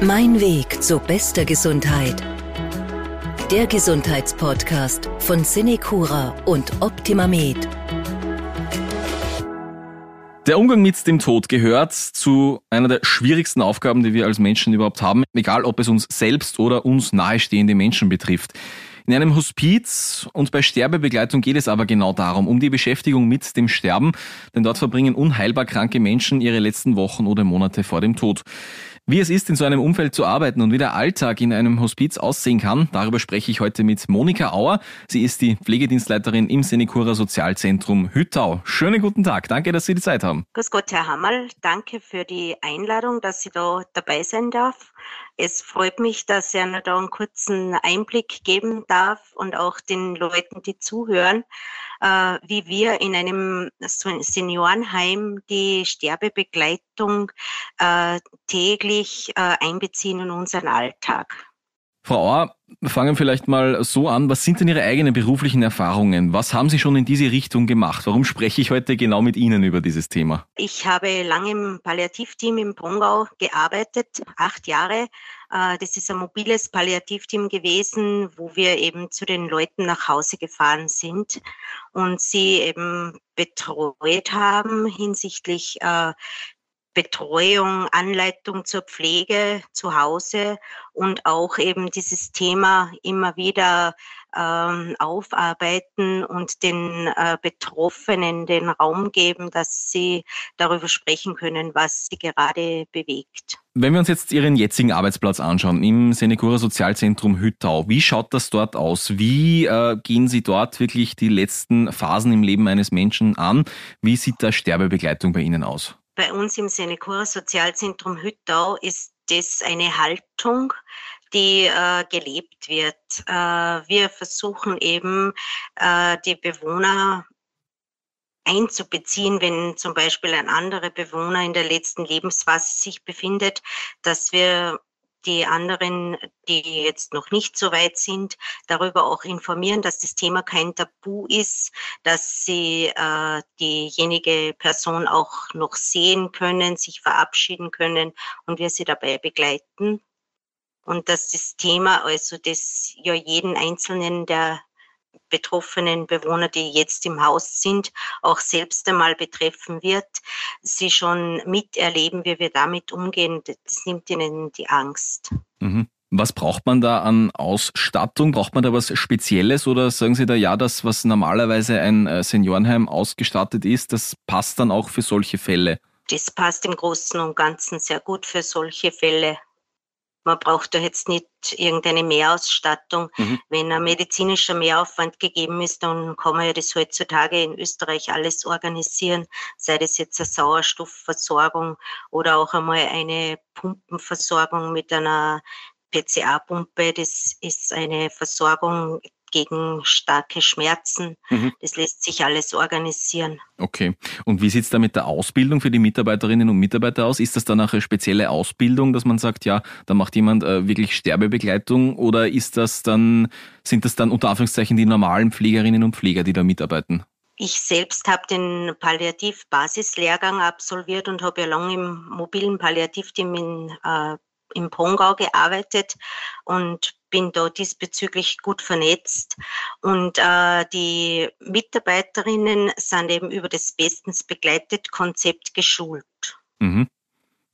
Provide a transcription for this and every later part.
Mein Weg zu bester Gesundheit. Der Gesundheitspodcast von Cinecura und OptimaMed. Der Umgang mit dem Tod gehört zu einer der schwierigsten Aufgaben, die wir als Menschen überhaupt haben, egal ob es uns selbst oder uns nahestehende Menschen betrifft. In einem Hospiz und bei Sterbebegleitung geht es aber genau darum, um die Beschäftigung mit dem Sterben, denn dort verbringen unheilbar kranke Menschen ihre letzten Wochen oder Monate vor dem Tod. Wie es ist, in so einem Umfeld zu arbeiten und wie der Alltag in einem Hospiz aussehen kann, darüber spreche ich heute mit Monika Auer. Sie ist die Pflegedienstleiterin im Senecura Sozialzentrum Hüttau. Schönen guten Tag. Danke, dass Sie die Zeit haben. Grüß Gott, Herr Hammerl. Danke für die Einladung, dass ich da dabei sein darf. Es freut mich, dass ich Ihnen da einen kurzen Einblick geben darf und auch den Leuten, die zuhören, äh, wie wir in einem Seniorenheim die Sterbebegleitung äh, täglich äh, einbeziehen in unseren Alltag. Frau Auer, fangen vielleicht mal so an. Was sind denn Ihre eigenen beruflichen Erfahrungen? Was haben Sie schon in diese Richtung gemacht? Warum spreche ich heute genau mit Ihnen über dieses Thema? Ich habe lange im Palliativteam im Brongau gearbeitet, acht Jahre. Äh, das ist ein mobiles Palliativteam gewesen, wo wir eben zu den Leuten nach Hause gefahren sind und sie eben betreut haben hinsichtlich äh, Betreuung, Anleitung zur Pflege zu Hause und auch eben dieses Thema immer wieder ähm, aufarbeiten und den äh, Betroffenen den Raum geben, dass sie darüber sprechen können, was sie gerade bewegt. Wenn wir uns jetzt Ihren jetzigen Arbeitsplatz anschauen, im Senecura Sozialzentrum Hüttau, wie schaut das dort aus? Wie äh, gehen Sie dort wirklich die letzten Phasen im Leben eines Menschen an? Wie sieht da Sterbebegleitung bei Ihnen aus? Bei uns im Senecura Sozialzentrum Hüttau ist das eine Haltung, die äh, gelebt wird. Äh, wir versuchen eben äh, die Bewohner einzubeziehen, wenn zum Beispiel ein anderer Bewohner in der letzten Lebensphase sich befindet, dass wir die anderen, die jetzt noch nicht so weit sind, darüber auch informieren, dass das Thema kein Tabu ist, dass sie äh, diejenige Person auch noch sehen können, sich verabschieden können und wir sie dabei begleiten. Und dass das Thema, also das ja jeden Einzelnen der betroffenen Bewohner, die jetzt im Haus sind, auch selbst einmal betreffen wird, sie schon miterleben, wie wir damit umgehen. Das nimmt ihnen die Angst. Mhm. Was braucht man da an Ausstattung? Braucht man da was Spezielles oder sagen Sie da, ja, das, was normalerweise ein äh, Seniorenheim ausgestattet ist, das passt dann auch für solche Fälle? Das passt im Großen und Ganzen sehr gut für solche Fälle. Man braucht da jetzt nicht irgendeine Mehrausstattung. Mhm. Wenn ein medizinischer Mehraufwand gegeben ist, dann kann man ja das heutzutage in Österreich alles organisieren, sei das jetzt eine Sauerstoffversorgung oder auch einmal eine Pumpenversorgung mit einer PCA-Pumpe. Das ist eine Versorgung gegen starke Schmerzen. Mhm. Das lässt sich alles organisieren. Okay. Und wie sieht es da mit der Ausbildung für die Mitarbeiterinnen und Mitarbeiter aus? Ist das dann auch eine spezielle Ausbildung, dass man sagt, ja, da macht jemand äh, wirklich Sterbebegleitung oder ist das dann, sind das dann unter Anführungszeichen die normalen Pflegerinnen und Pfleger, die da mitarbeiten? Ich selbst habe den Palliativ-Basislehrgang absolviert und habe ja lange im mobilen Palliativteam in äh, im Pongau gearbeitet und bin da diesbezüglich gut vernetzt. Und äh, die Mitarbeiterinnen sind eben über das Bestens begleitet Konzept geschult. Mhm.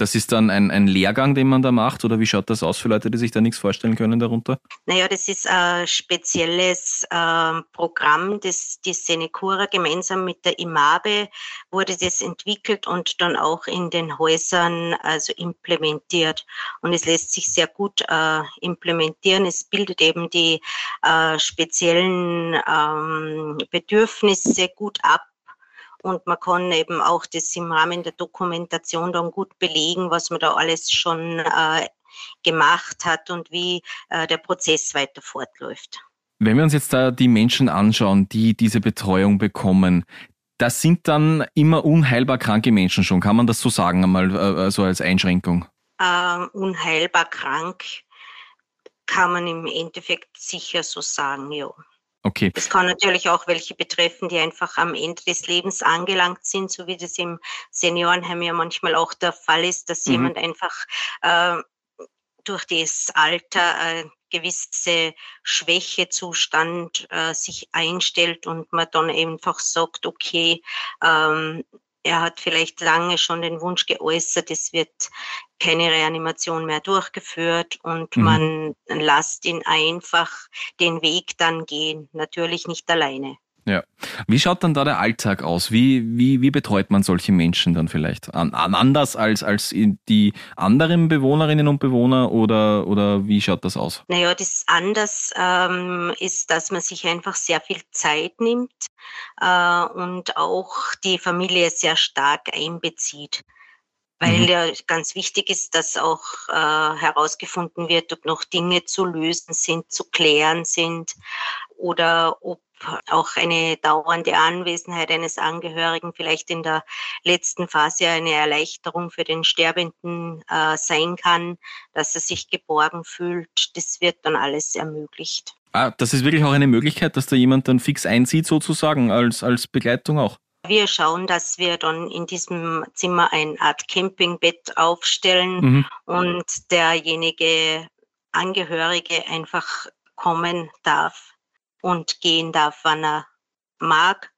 Das ist dann ein, ein Lehrgang, den man da macht, oder wie schaut das aus für Leute, die sich da nichts vorstellen können darunter? Naja, das ist ein spezielles äh, Programm, das die Senecura gemeinsam mit der IMABE wurde das entwickelt und dann auch in den Häusern also implementiert. Und es lässt sich sehr gut äh, implementieren. Es bildet eben die äh, speziellen ähm, Bedürfnisse gut ab und man kann eben auch das im Rahmen der Dokumentation dann gut belegen, was man da alles schon äh, gemacht hat und wie äh, der Prozess weiter fortläuft. Wenn wir uns jetzt da die Menschen anschauen, die diese Betreuung bekommen, das sind dann immer unheilbar kranke Menschen schon, kann man das so sagen, einmal äh, so als Einschränkung? Uh, unheilbar krank kann man im Endeffekt sicher so sagen, ja. Okay. Es kann natürlich auch welche betreffen, die einfach am Ende des Lebens angelangt sind, so wie das im Seniorenheim ja manchmal auch der Fall ist, dass mhm. jemand einfach äh, durch das Alter ein gewisse Schwächezustand äh, sich einstellt und man dann einfach sagt, okay, ähm, er hat vielleicht lange schon den Wunsch geäußert, es wird keine Reanimation mehr durchgeführt und mhm. man lässt ihn einfach den Weg dann gehen, natürlich nicht alleine. Ja. Wie schaut dann da der Alltag aus? Wie, wie, wie betreut man solche Menschen dann vielleicht? An, an anders als, als die anderen Bewohnerinnen und Bewohner oder, oder wie schaut das aus? Naja, das anders ähm, ist, dass man sich einfach sehr viel Zeit nimmt äh, und auch die Familie sehr stark einbezieht weil mhm. ja ganz wichtig ist, dass auch äh, herausgefunden wird, ob noch Dinge zu lösen sind, zu klären sind oder ob auch eine dauernde Anwesenheit eines Angehörigen vielleicht in der letzten Phase eine Erleichterung für den Sterbenden äh, sein kann, dass er sich geborgen fühlt. Das wird dann alles ermöglicht. Ah, das ist wirklich auch eine Möglichkeit, dass da jemand dann fix einzieht, sozusagen, als, als Begleitung auch. Wir schauen, dass wir dann in diesem Zimmer eine Art Campingbett aufstellen mhm. und derjenige Angehörige einfach kommen darf und gehen darf, wann er mag.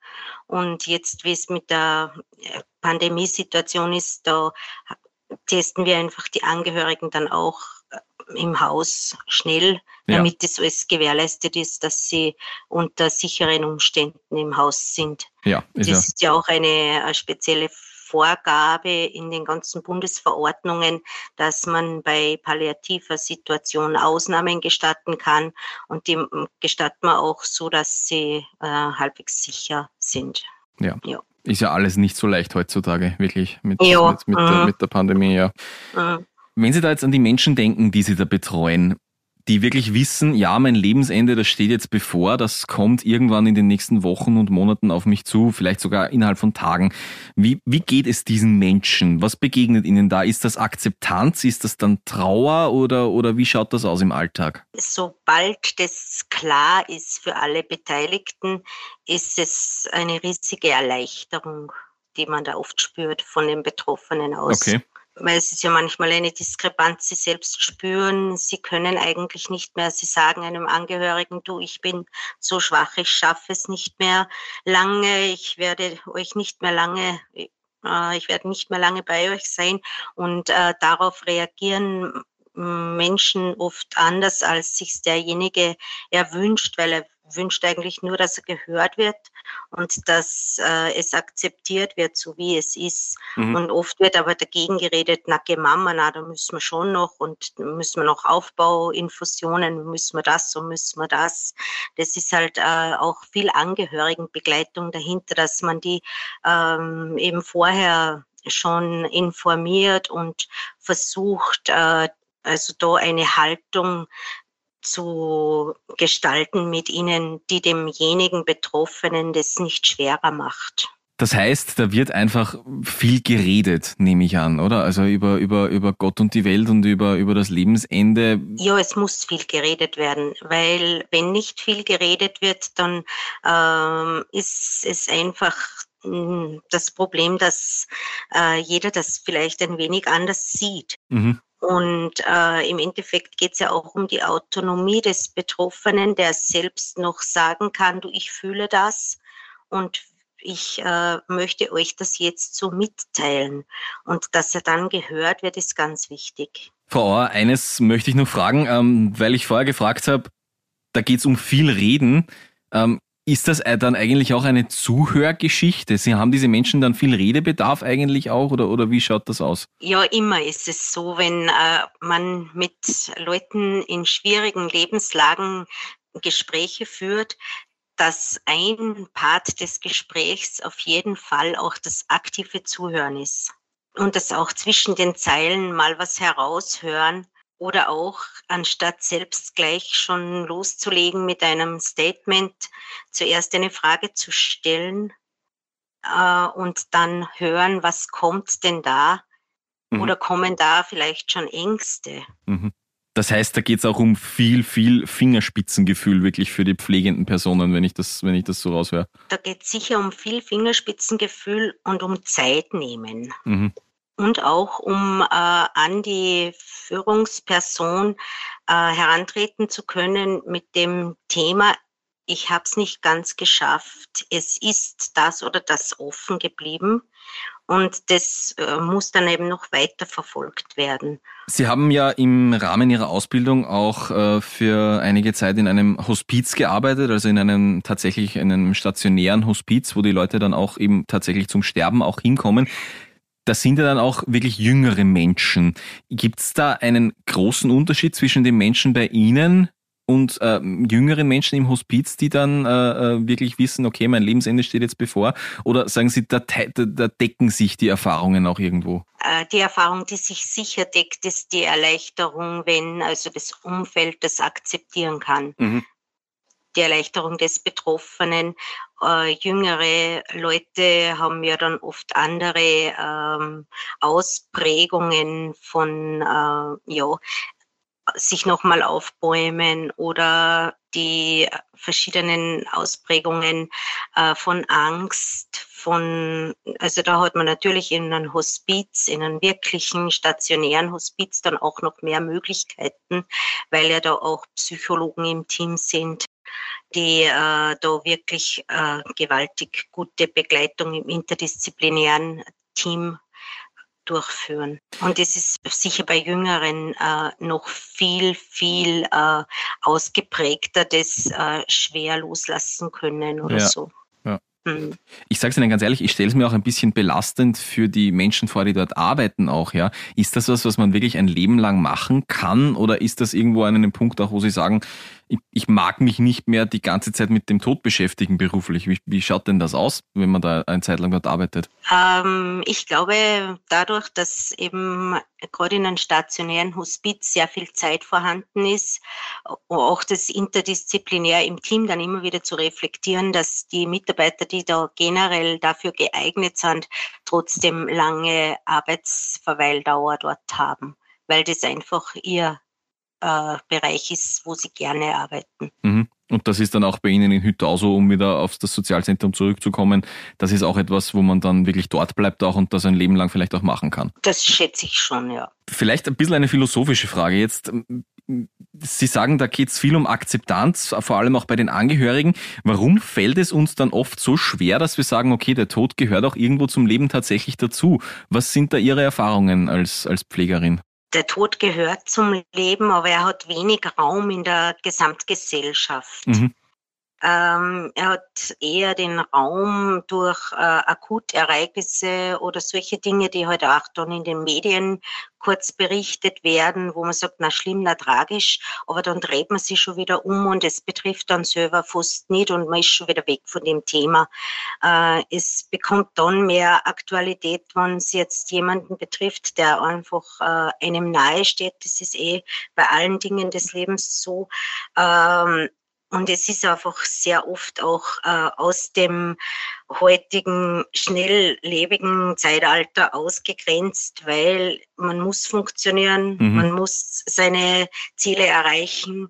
Und jetzt, wie es mit der äh, Pandemiesituation ist, da testen wir einfach die Angehörigen dann auch äh, im Haus schnell, damit ja. es alles gewährleistet ist, dass sie unter sicheren Umständen im Haus sind. Ja, ist das ja. ist ja auch eine, eine spezielle Vorgabe in den ganzen Bundesverordnungen, dass man bei palliativer Situation Ausnahmen gestatten kann und die gestatten wir auch so, dass sie äh, halbwegs sicher sind. Ja. ja. Ist ja alles nicht so leicht heutzutage, wirklich, mit, ja. mit, mit, mhm. der, mit der Pandemie, ja. Mhm. Wenn Sie da jetzt an die Menschen denken, die Sie da betreuen, die wirklich wissen, ja, mein Lebensende, das steht jetzt bevor, das kommt irgendwann in den nächsten Wochen und Monaten auf mich zu, vielleicht sogar innerhalb von Tagen. Wie, wie geht es diesen Menschen? Was begegnet ihnen da? Ist das Akzeptanz? Ist das dann Trauer oder, oder wie schaut das aus im Alltag? Sobald das klar ist für alle Beteiligten, ist es eine riesige Erleichterung, die man da oft spürt von den Betroffenen aus. Okay weil sie ja manchmal eine Diskrepanz sie selbst spüren. Sie können eigentlich nicht mehr, sie sagen einem Angehörigen, du, ich bin so schwach, ich schaffe es nicht mehr lange, ich werde euch nicht mehr lange äh, ich werde nicht mehr lange bei euch sein und äh, darauf reagieren Menschen oft anders, als sich derjenige erwünscht, weil er wünscht eigentlich nur, dass er gehört wird und dass äh, es akzeptiert wird, so wie es ist. Mhm. Und oft wird aber dagegen geredet, na Mama, na, da müssen wir schon noch und müssen wir noch Aufbauinfusionen, müssen wir das, so müssen wir das. Das ist halt äh, auch viel Angehörigenbegleitung dahinter, dass man die ähm, eben vorher schon informiert und versucht, äh, also da eine Haltung zu gestalten mit ihnen, die demjenigen Betroffenen das nicht schwerer macht. Das heißt, da wird einfach viel geredet, nehme ich an, oder? Also über, über, über Gott und die Welt und über, über das Lebensende. Ja, es muss viel geredet werden, weil wenn nicht viel geredet wird, dann ähm, ist es einfach hm, das Problem, dass äh, jeder das vielleicht ein wenig anders sieht. Mhm. Und äh, im Endeffekt geht es ja auch um die Autonomie des Betroffenen, der selbst noch sagen kann, du, ich fühle das und ich äh, möchte euch das jetzt so mitteilen. Und dass er dann gehört wird, ist ganz wichtig. Frau Auer, eines möchte ich noch fragen, ähm, weil ich vorher gefragt habe, da geht es um viel Reden. Ähm, ist das dann eigentlich auch eine Zuhörgeschichte? Sie haben diese Menschen dann viel Redebedarf eigentlich auch oder, oder wie schaut das aus? Ja, immer ist es so, wenn äh, man mit Leuten in schwierigen Lebenslagen Gespräche führt, dass ein Part des Gesprächs auf jeden Fall auch das aktive Zuhören ist. Und dass auch zwischen den Zeilen mal was heraushören oder auch anstatt selbst gleich schon loszulegen mit einem Statement, zuerst eine Frage zu stellen äh, und dann hören, was kommt denn da mhm. oder kommen da vielleicht schon Ängste. Mhm. Das heißt, da geht es auch um viel, viel Fingerspitzengefühl wirklich für die pflegenden Personen, wenn ich das, wenn ich das so raushöre. Da geht es sicher um viel Fingerspitzengefühl und um Zeit nehmen. Mhm und auch um äh, an die Führungsperson äh, herantreten zu können mit dem Thema, ich habe es nicht ganz geschafft, es ist das oder das offen geblieben und das äh, muss dann eben noch weiter verfolgt werden. Sie haben ja im Rahmen Ihrer Ausbildung auch äh, für einige Zeit in einem Hospiz gearbeitet, also in einem tatsächlich einem stationären Hospiz, wo die Leute dann auch eben tatsächlich zum Sterben auch hinkommen. Das sind ja dann auch wirklich jüngere Menschen. Gibt es da einen großen Unterschied zwischen den Menschen bei Ihnen, und äh, jüngeren Menschen im Hospiz, die dann äh, äh, wirklich wissen, okay, mein Lebensende steht jetzt bevor? Oder sagen Sie, da, da decken sich die Erfahrungen auch irgendwo? Äh, die Erfahrung, die sich sicher deckt, ist die Erleichterung, wenn also das Umfeld das akzeptieren kann. Mhm. Die Erleichterung des Betroffenen. Äh, jüngere Leute haben ja dann oft andere ähm, Ausprägungen von äh, ja, sich nochmal aufbäumen oder die verschiedenen Ausprägungen äh, von Angst, von, also da hat man natürlich in einem Hospiz, in einem wirklichen stationären Hospiz dann auch noch mehr Möglichkeiten, weil ja da auch Psychologen im Team sind, die äh, da wirklich äh, gewaltig gute Begleitung im interdisziplinären Team durchführen. Und es ist sicher bei Jüngeren äh, noch viel, viel äh, ausgeprägter, das äh, schwer loslassen können oder ja. so. Mhm. Ich sage es Ihnen ganz ehrlich, ich stelle es mir auch ein bisschen belastend für die Menschen vor, die dort arbeiten auch. Ja, Ist das was, was man wirklich ein Leben lang machen kann oder ist das irgendwo an einem Punkt auch, wo Sie sagen, ich, mag mich nicht mehr die ganze Zeit mit dem Tod beschäftigen beruflich. Wie, wie schaut denn das aus, wenn man da eine Zeit lang dort arbeitet? Ähm, ich glaube, dadurch, dass eben gerade in einem stationären Hospiz sehr viel Zeit vorhanden ist, auch das interdisziplinär im Team dann immer wieder zu reflektieren, dass die Mitarbeiter, die da generell dafür geeignet sind, trotzdem lange Arbeitsverweildauer dort haben, weil das einfach ihr äh, Bereich ist, wo sie gerne arbeiten. Mhm. Und das ist dann auch bei Ihnen in Hüttau so, um wieder auf das Sozialzentrum zurückzukommen. Das ist auch etwas, wo man dann wirklich dort bleibt auch und das ein Leben lang vielleicht auch machen kann. Das schätze ich schon, ja. Vielleicht ein bisschen eine philosophische Frage jetzt. Sie sagen, da geht es viel um Akzeptanz, vor allem auch bei den Angehörigen. Warum fällt es uns dann oft so schwer, dass wir sagen, okay, der Tod gehört auch irgendwo zum Leben tatsächlich dazu? Was sind da Ihre Erfahrungen als, als Pflegerin? Der Tod gehört zum Leben, aber er hat wenig Raum in der Gesamtgesellschaft. Mhm. Ähm, er hat eher den Raum durch äh, Akutereignisse oder solche Dinge, die heute halt auch dann in den Medien kurz berichtet werden, wo man sagt, na schlimm, na tragisch, aber dann dreht man sich schon wieder um und es betrifft dann selber fast nicht und man ist schon wieder weg von dem Thema. Äh, es bekommt dann mehr Aktualität, wenn es jetzt jemanden betrifft, der einfach äh, einem nahe steht. Das ist eh bei allen Dingen des Lebens so. Ähm, und es ist einfach sehr oft auch äh, aus dem heutigen schnelllebigen Zeitalter ausgegrenzt, weil man muss funktionieren, mhm. man muss seine Ziele erreichen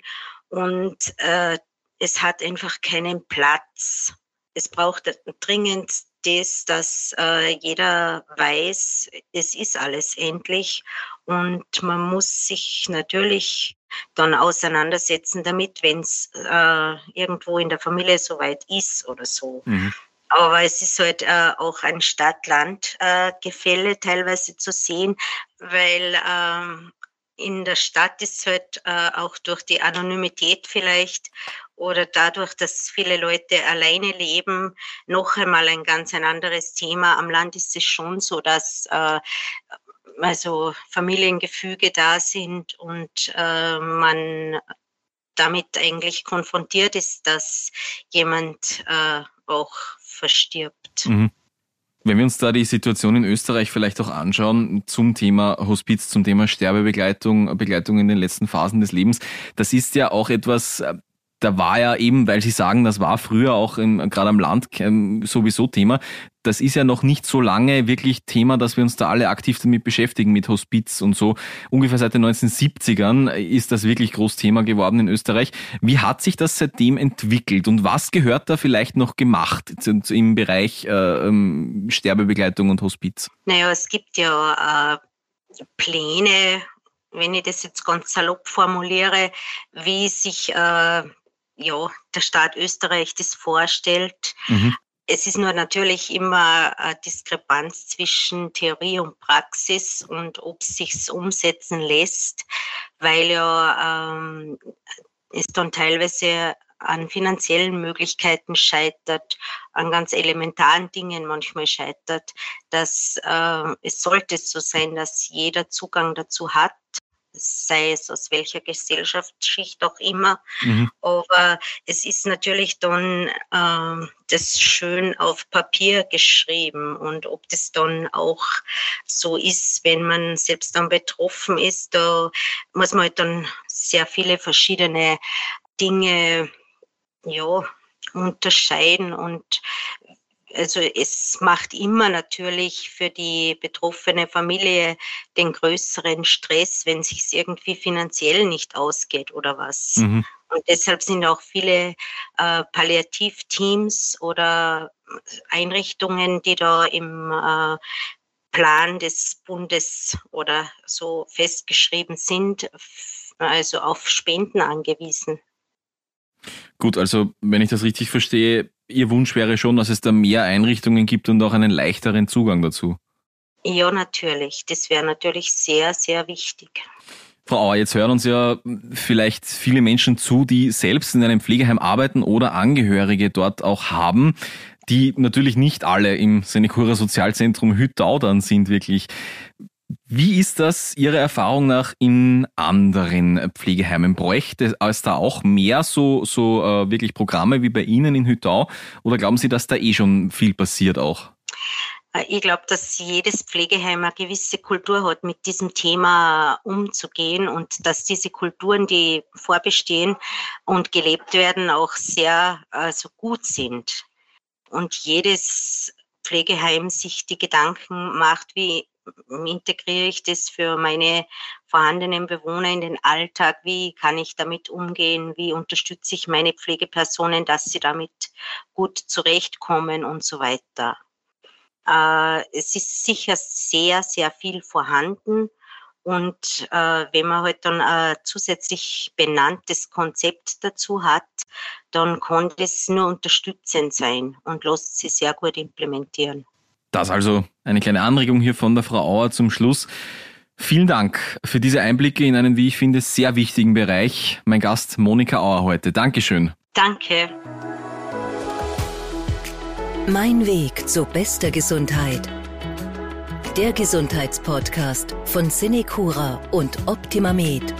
und äh, es hat einfach keinen Platz. Es braucht dringend das, dass äh, jeder weiß, es ist alles endlich und man muss sich natürlich dann auseinandersetzen damit, wenn es äh, irgendwo in der Familie soweit ist oder so. Mhm. Aber es ist halt äh, auch ein Stadt-Land-Gefälle äh, teilweise zu sehen, weil ähm, in der Stadt ist halt äh, auch durch die Anonymität vielleicht oder dadurch, dass viele Leute alleine leben, noch einmal ein ganz ein anderes Thema. Am Land ist es schon so, dass äh, also Familiengefüge da sind und äh, man damit eigentlich konfrontiert ist, dass jemand äh, auch verstirbt. Mhm. Wenn wir uns da die Situation in Österreich vielleicht auch anschauen zum Thema Hospiz, zum Thema Sterbebegleitung, Begleitung in den letzten Phasen des Lebens, das ist ja auch etwas, da war ja eben, weil Sie sagen, das war früher auch gerade am Land ähm, sowieso Thema, das ist ja noch nicht so lange wirklich Thema, dass wir uns da alle aktiv damit beschäftigen, mit Hospiz und so. Ungefähr seit den 1970ern ist das wirklich groß Thema geworden in Österreich. Wie hat sich das seitdem entwickelt und was gehört da vielleicht noch gemacht im Bereich äh, ähm, Sterbebegleitung und Hospiz? Naja, es gibt ja äh, Pläne, wenn ich das jetzt ganz salopp formuliere, wie sich äh, ja, der Staat Österreich das vorstellt. Mhm. Es ist nur natürlich immer eine Diskrepanz zwischen Theorie und Praxis und ob es sich umsetzen lässt, weil ja ähm, es dann teilweise an finanziellen Möglichkeiten scheitert, an ganz elementaren Dingen manchmal scheitert, dass äh, es sollte so sein, dass jeder Zugang dazu hat sei es aus welcher Gesellschaftsschicht auch immer. Mhm. Aber es ist natürlich dann äh, das schön auf Papier geschrieben und ob das dann auch so ist, wenn man selbst dann betroffen ist, da muss man halt dann sehr viele verschiedene Dinge ja, unterscheiden und also es macht immer natürlich für die betroffene Familie den größeren Stress, wenn sich es irgendwie finanziell nicht ausgeht oder was. Mhm. Und deshalb sind auch viele äh, Palliativteams oder Einrichtungen, die da im äh, Plan des Bundes oder so festgeschrieben sind, also auf Spenden angewiesen. Gut, also wenn ich das richtig verstehe, Ihr Wunsch wäre schon, dass es da mehr Einrichtungen gibt und auch einen leichteren Zugang dazu. Ja, natürlich. Das wäre natürlich sehr, sehr wichtig. Frau Auer, jetzt hören uns ja vielleicht viele Menschen zu, die selbst in einem Pflegeheim arbeiten oder Angehörige dort auch haben, die natürlich nicht alle im Senecura Sozialzentrum Hüttau dann sind wirklich. Wie ist das Ihrer Erfahrung nach in anderen Pflegeheimen? Bräuchte es da auch mehr so, so äh, wirklich Programme wie bei Ihnen in Hüttau? Oder glauben Sie, dass da eh schon viel passiert auch? Äh, ich glaube, dass jedes Pflegeheim eine gewisse Kultur hat, mit diesem Thema umzugehen und dass diese Kulturen, die vorbestehen und gelebt werden, auch sehr also gut sind. Und jedes Pflegeheim sich die Gedanken macht, wie integriere ich das für meine vorhandenen Bewohner in den Alltag? Wie kann ich damit umgehen? Wie unterstütze ich meine Pflegepersonen, dass sie damit gut zurechtkommen und so weiter? Äh, es ist sicher sehr, sehr viel vorhanden. Und äh, wenn man halt dann ein zusätzlich benanntes Konzept dazu hat, dann kann das nur unterstützend sein und lässt sich sehr gut implementieren. Das also eine kleine Anregung hier von der Frau Auer zum Schluss. Vielen Dank für diese Einblicke in einen, wie ich finde, sehr wichtigen Bereich. Mein Gast Monika Auer heute. Dankeschön. Danke. Mein Weg zu bester Gesundheit. Der Gesundheitspodcast von Cinecura und Optimamed.